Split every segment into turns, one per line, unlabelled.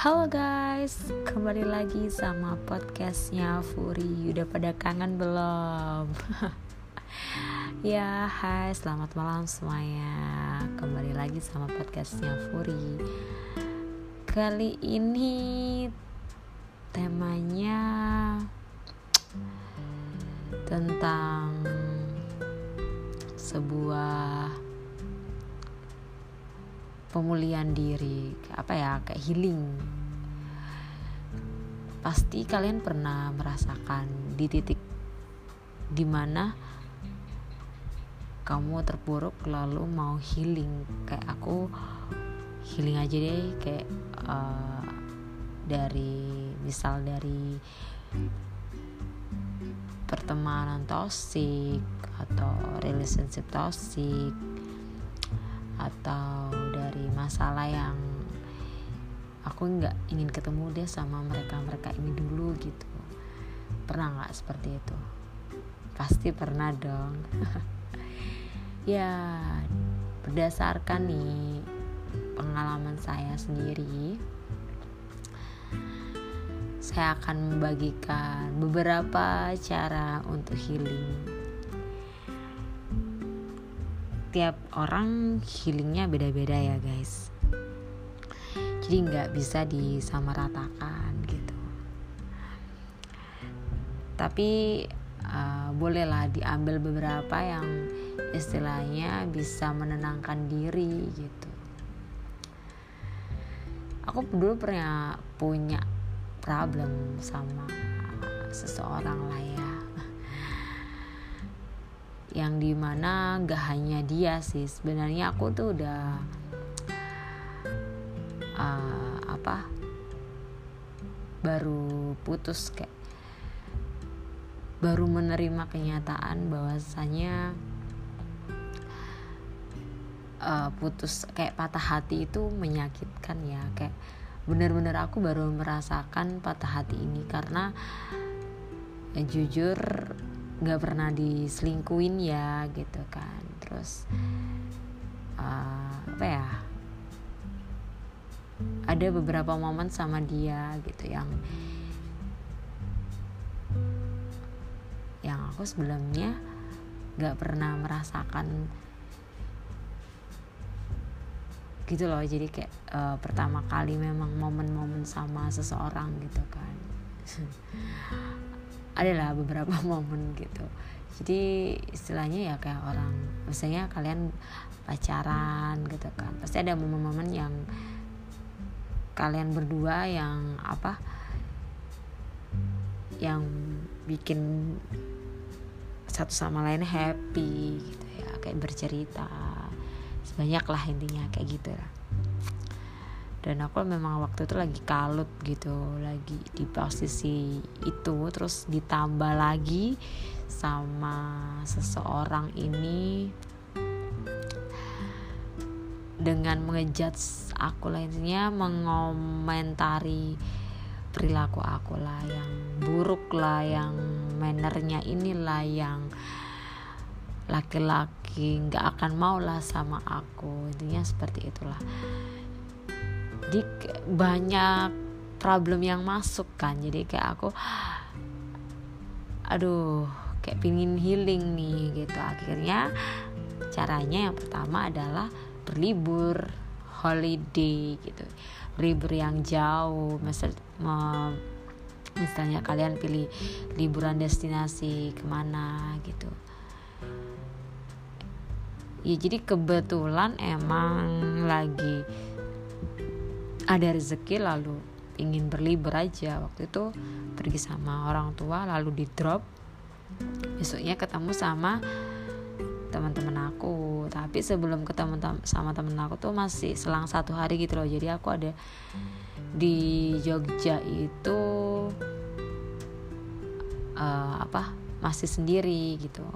Halo guys, kembali lagi sama podcastnya Furi. Udah pada kangen belum? ya hai, selamat malam semuanya. Kembali lagi sama podcastnya Furi. Kali ini temanya Tentang sebuah pemulihan diri apa ya kayak healing. Pasti kalian pernah merasakan di titik di mana kamu terpuruk lalu mau healing. Kayak aku healing aja deh kayak uh, dari misal dari pertemanan toxic atau relationship toxic atau masalah yang aku nggak ingin ketemu deh sama mereka mereka ini dulu gitu. Pernah nggak seperti itu? Pasti pernah dong. Ya berdasarkan nih pengalaman saya sendiri saya akan membagikan beberapa cara untuk healing tiap orang healingnya beda-beda ya guys. Jadi nggak bisa disamaratakan gitu. Tapi uh, bolehlah diambil beberapa yang istilahnya bisa menenangkan diri gitu. Aku dulu pernah punya problem sama seseorang lah ya yang di mana gak hanya dia sih. Sebenarnya aku tuh udah uh, apa baru putus kayak baru menerima kenyataan bahwasanya uh, putus kayak patah hati itu menyakitkan ya. Kayak bener-bener aku baru merasakan patah hati ini karena ya, jujur nggak pernah diselingkuin ya gitu kan. Terus uh, apa ya? Ada beberapa momen sama dia gitu yang yang aku sebelumnya nggak pernah merasakan. Gitu loh jadi kayak uh, pertama kali memang momen-momen sama seseorang gitu kan adalah beberapa momen gitu. Jadi istilahnya ya kayak orang misalnya kalian pacaran gitu kan. Pasti ada momen-momen yang kalian berdua yang apa yang bikin satu sama lain happy gitu ya. Kayak bercerita sebanyak lah intinya kayak gitu lah dan aku memang waktu itu lagi kalut gitu lagi di posisi itu terus ditambah lagi sama seseorang ini dengan mengejat aku lainnya mengomentari perilaku aku lah yang buruk lah yang mannernya inilah yang laki-laki nggak akan mau lah sama aku intinya seperti itulah jadi banyak problem yang masuk kan. Jadi kayak aku aduh kayak pingin healing nih gitu. Akhirnya caranya yang pertama adalah berlibur holiday gitu. Libur yang jauh. Misal misalnya kalian pilih liburan destinasi ke mana gitu. Ya jadi kebetulan emang lagi ada rezeki lalu ingin berlibur aja. Waktu itu pergi sama orang tua lalu di drop. Besoknya ketemu sama teman-teman aku. Tapi sebelum ketemu sama temen aku tuh masih selang satu hari gitu loh. Jadi aku ada di Jogja itu uh, apa masih sendiri gitu.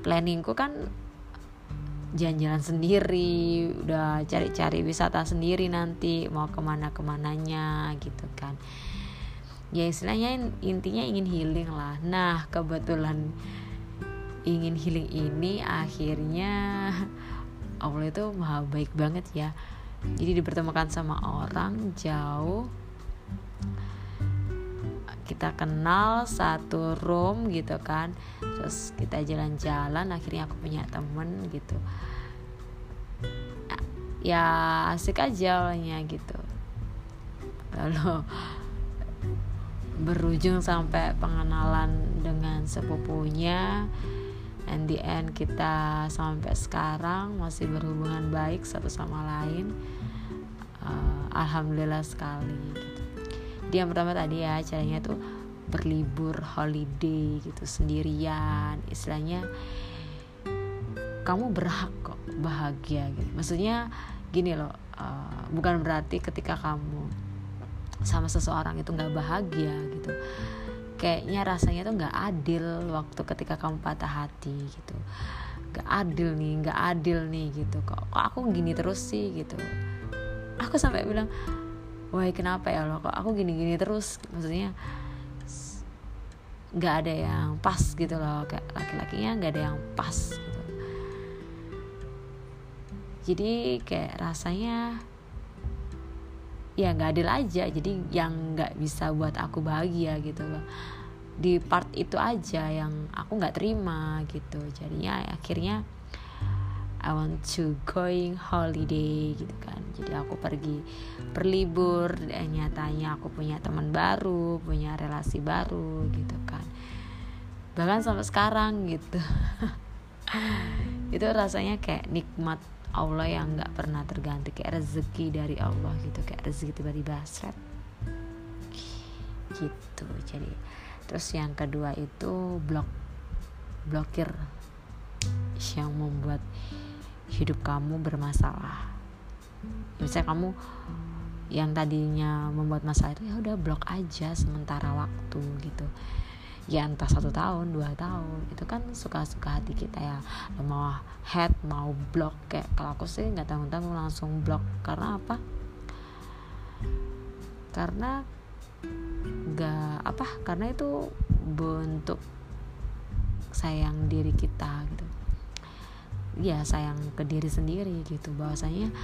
Planningku kan jalan-jalan sendiri udah cari-cari wisata sendiri nanti mau ke mana ke mananya gitu kan. Ya istilahnya intinya ingin healing lah. Nah kebetulan ingin healing ini akhirnya Allah itu maha baik banget ya. Jadi dipertemukan sama orang jauh kita kenal satu room gitu kan. Terus kita jalan-jalan akhirnya aku punya temen gitu. Ya asik aja awalnya gitu. Lalu berujung sampai pengenalan dengan sepupunya and the end kita sampai sekarang masih berhubungan baik satu sama lain. Uh, alhamdulillah sekali dia yang pertama tadi ya caranya tuh berlibur holiday gitu sendirian. Istilahnya kamu berhak kok bahagia gitu. Maksudnya gini loh uh, bukan berarti ketika kamu sama seseorang itu nggak bahagia gitu. Kayaknya rasanya tuh nggak adil waktu ketika kamu patah hati gitu. Nggak adil nih nggak adil nih gitu. Kok kok aku gini terus sih gitu? Aku sampai bilang wah kenapa ya lo? Kok aku gini-gini terus? Maksudnya nggak ada yang pas gitu loh. Kayak laki-lakinya nggak ada yang pas gitu. Jadi kayak rasanya ya nggak adil aja. Jadi yang nggak bisa buat aku bahagia gitu loh. Di part itu aja yang aku nggak terima gitu. Jadinya akhirnya I want to going holiday gitu kan jadi aku pergi berlibur dan nyatanya aku punya teman baru punya relasi baru gitu kan. Bahkan sampai sekarang gitu. Itu rasanya kayak nikmat Allah yang nggak pernah terganti kayak rezeki dari Allah gitu kayak rezeki tiba-tiba seret. Gitu jadi terus yang kedua itu blok blokir yang membuat hidup kamu bermasalah misalnya kamu yang tadinya membuat masalah itu ya udah blok aja sementara waktu gitu. Ya entah satu tahun dua tahun itu kan suka-suka hati kita ya. Mau head mau blok kayak kalau aku sih nggak tanggung tanggung langsung blok. Karena apa? Karena nggak apa? Karena itu bentuk sayang diri kita gitu. Ya sayang ke diri sendiri gitu. Bahwasanya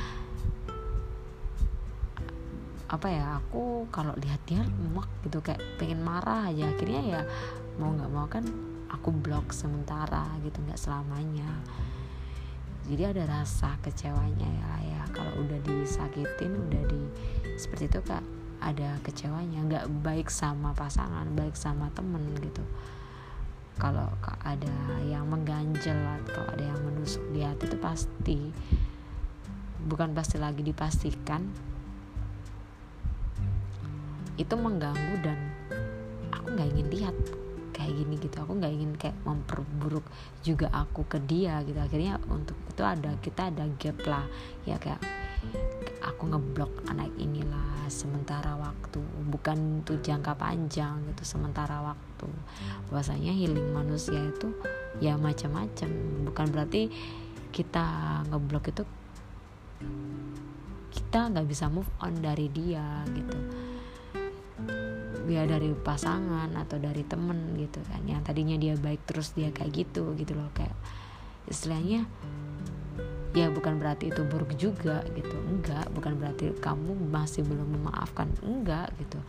apa ya aku kalau lihat dia emak gitu kayak pengen marah aja. Akhirnya ya mau nggak mau kan aku blok sementara gitu nggak selamanya. Jadi ada rasa kecewanya ya ya. Kalau udah disakitin udah di seperti itu kak ada kecewanya. Nggak baik sama pasangan baik sama temen gitu. Kalau ada yang mengganjel atau ada yang menusuk di hati itu pasti bukan pasti lagi dipastikan itu mengganggu dan aku nggak ingin lihat kayak gini gitu. Aku nggak ingin kayak memperburuk juga aku ke dia gitu. Akhirnya untuk itu ada kita ada gap lah. Ya kayak aku ngeblok anak inilah sementara waktu. Bukan untuk jangka panjang gitu sementara waktu. Bahwasanya healing manusia itu ya macam-macam. Bukan berarti kita ngeblok itu kita nggak bisa move on dari dia gitu ya dari pasangan atau dari temen gitu kan. Yang tadinya dia baik terus dia kayak gitu gitu loh. Kayak istilahnya ya bukan berarti itu buruk juga gitu. Enggak bukan berarti kamu masih belum memaafkan. Enggak gitu.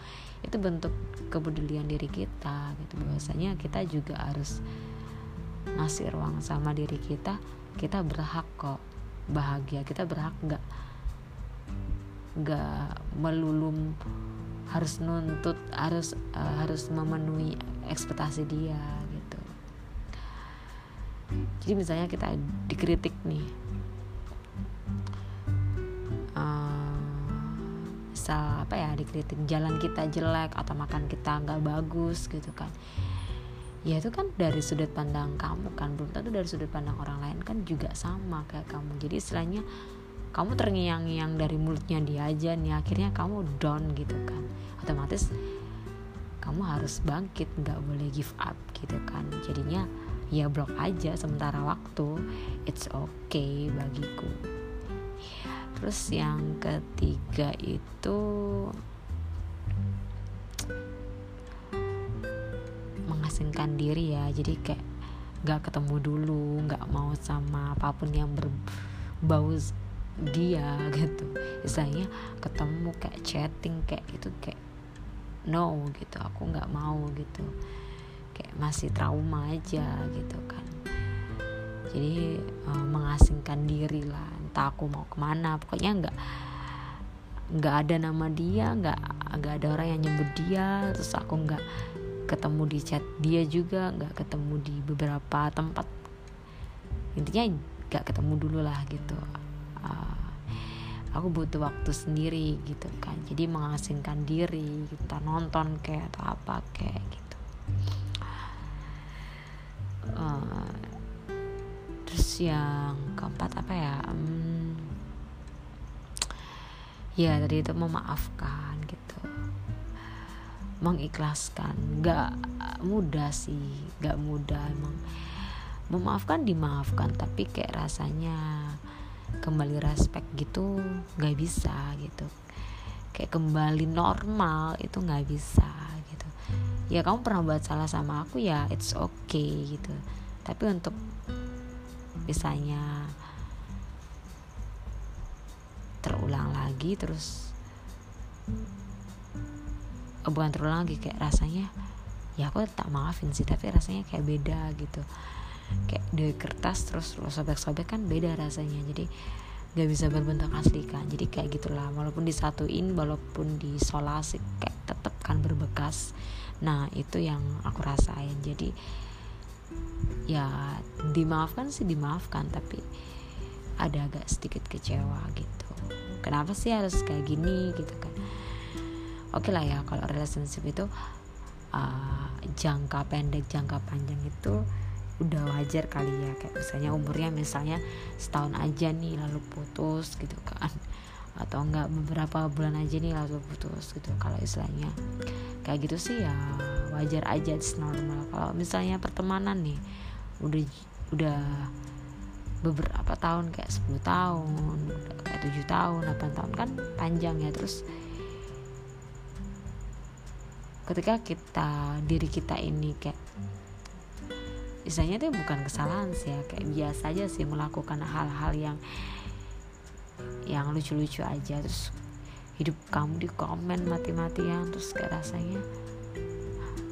Itu bentuk kepedulian diri kita gitu. Bahwasanya kita juga harus ngasih ruang sama diri kita. Kita berhak kok bahagia. Kita berhak nggak nggak melulum harus nuntut harus uh, harus memenuhi ekspektasi dia gitu. Jadi misalnya kita dikritik nih misal apa ya dikritik jalan kita jelek atau makan kita nggak bagus gitu kan. Ya itu kan dari sudut pandang kamu kan belum tentu dari sudut pandang orang lain kan juga sama kayak kamu. Jadi istilahnya kamu terngiang-ngiang dari mulutnya dia aja nih akhirnya kamu down gitu kan. Otomatis kamu harus bangkit nggak boleh give up gitu kan. Jadinya ya blok aja sementara waktu. It's okay bagiku. Terus yang ketiga itu mengasingkan diri ya. Jadi kayak nggak ketemu dulu nggak mau sama apa pun yang berbau dia gitu. Misalnya ketemu kayak chatting kayak gitu kayak no gitu aku nggak mau gitu. Kayak masih trauma aja gitu kan. Jadi uh, mengasingkan diri lah entah aku mau ke mana pokoknya nggak nggak ada nama dia nggak nggak ada orang yang nyebut dia terus aku nggak ketemu di chat dia juga nggak ketemu di beberapa tempat. Intinya nggak ketemu dulu lah gitu uh, aku butuh waktu sendiri gitu kan. Jadi mengasingkan diri kita nonton kayak atau apa kayak gitu. Uh, terus yang keempat apa ya? Hmm, ya tadi itu memaafkan gitu. Mengikhlaskan. Nggak mudah sih nggak mudah emang. Memaafkan dimaafkan tapi kayak rasanya kembali respect gitu nggak bisa gitu. Kayak kembali normal itu nggak bisa gitu. Ya kamu pernah buat salah sama aku ya it's okay gitu. Tapi untuk misalnya terulang lagi terus oh, bukan terulang lagi kayak rasanya ya aku tak maafin sih tapi rasanya kayak beda gitu kayak di kertas terus lo sobek-sobek kan beda rasanya. Jadi gak bisa berbentuk asli kan jadi kayak gitulah. Walaupun disatuin walaupun diisolasi kayak tetep kan berbekas. Nah itu yang aku rasain. Jadi ya dimaafkan sih dimaafkan tapi ada agak sedikit kecewa gitu. Kenapa sih harus kayak gini gitu kan oke lah ya kalau relationship itu uh, jangka pendek jangka panjang itu udah wajar kali ya kayak misalnya umurnya misalnya setahun aja nih lalu putus gitu kan. Atau enggak beberapa bulan aja nih lalu putus gitu. Kalau istilahnya kayak gitu sih ya wajar aja it's normal. Kalau misalnya pertemanan nih udah udah beberapa tahun kayak 10 tahun kayak 7 tahun 8 tahun kan panjang ya. Terus ketika kita diri kita ini kayak misalnya itu bukan kesalahan sih ya kayak biasa aja sih melakukan hal-hal yang yang lucu-lucu aja. Terus hidup kamu di komen mati-matian terus kayak rasanya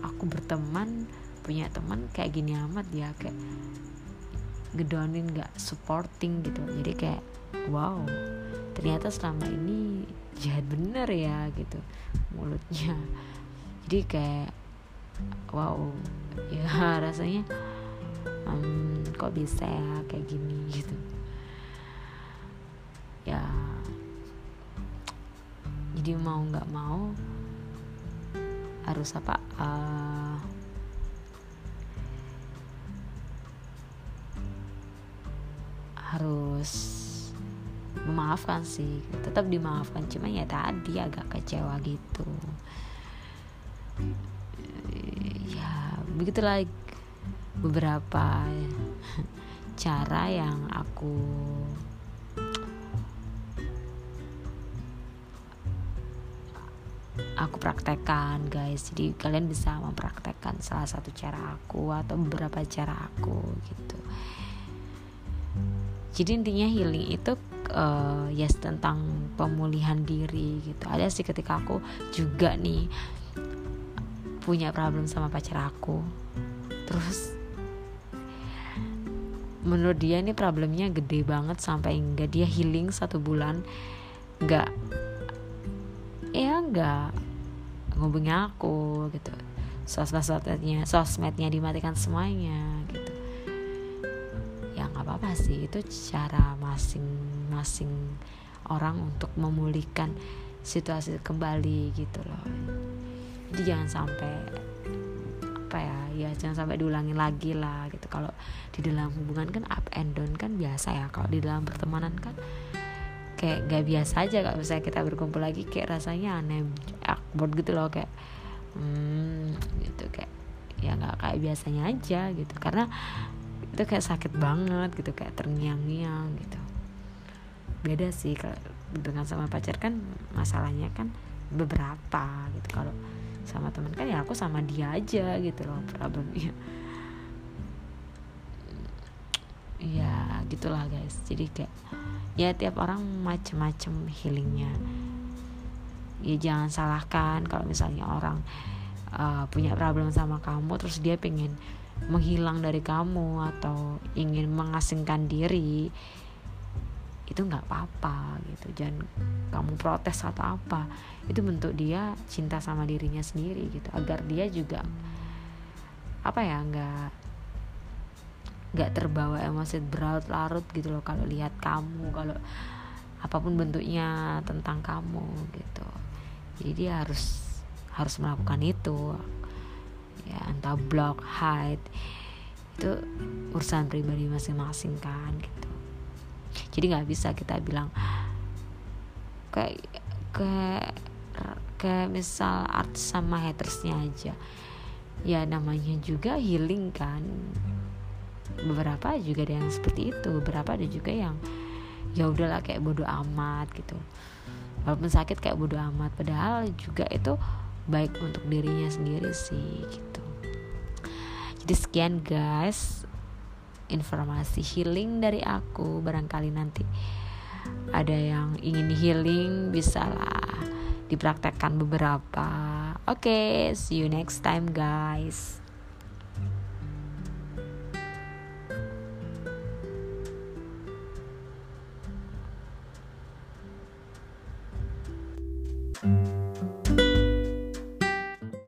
aku berteman punya teman kayak gini amat ya kayak gedonin gak supporting gitu. Jadi kayak wow ternyata selama ini jahat bener ya gitu mulutnya. Jadi kayak wow ya rasanya um, kok bisa ya kayak gini? Gitu. Ya jadi mau nggak mau harus apa uh, harus memaafkan sih tetap dimaafkan. Cuma ya tadi agak kecewa gitu. Ya begitulah beberapa cara yang aku aku praktekkan guys. Jadi kalian bisa mempraktekkan salah satu cara aku atau beberapa cara aku gitu. Jadi intinya healing itu uh, yes tentang pemulihan diri gitu. Ada sih ketika aku juga nih punya problem sama pacar aku. Terus menurut dia ini problemnya gede banget sampai enggak dia healing satu bulan. Nggak ya nggak ngubungi aku gitu. Sosmed-sosmednya sosmednya dimatikan semuanya gitu. Ya nggak apa-apa sih. Itu cara masing-masing orang untuk memulihkan situasi kembali gitu loh. Jadi jangan sampai apa ya ya jangan sampai diulangi lagi lah gitu. Kalau di dalam hubungan kan up and down kan biasa ya. Kalau di dalam pertemanan kan kayak gak biasa aja kalau misalnya kita berkumpul lagi kayak rasanya aneh awkward gitu loh kayak hmm gitu kayak ya nggak kayak biasanya aja gitu. Karena itu kayak sakit banget gitu kayak terngiang-ngiang gitu. Beda sih kalau dengan sama pacar kan masalahnya kan beberapa gitu. Kalau sama teman kan ya aku sama dia aja gitu loh problemnya. Ya gitulah guys. Jadi kayak ya tiap orang macem-macem healingnya. Ya jangan salahkan kalau misalnya orang uh, punya problem sama kamu terus dia pengen menghilang dari kamu atau ingin mengasingkan diri itu nggak apa-apa gitu. Jangan kamu protes atau apa. Itu bentuk dia cinta sama dirinya sendiri gitu. Agar dia juga apa ya nggak nggak terbawa emosi berlarut-larut gitu loh kalau lihat kamu kalau apa pun bentuknya tentang kamu gitu. Jadi dia harus harus melakukan itu. Ya entah block hide. Itu urusan pribadi masing-masing kan gitu jadi nggak bisa kita bilang kayak ke ke misal artis sama hatersnya aja. Ya namanya juga healing kan. Beberapa juga ada yang seperti itu. Beberapa ada juga yang ya udahlah kayak bodoh amat gitu. Walaupun sakit kayak bodoh amat padahal juga itu baik untuk dirinya sendiri sih gitu. Jadi sekian guys informasi healing dari aku barangkali nanti ada yang ingin healing bisalah dipraktekkan beberapa. Oke okay, see you next time guys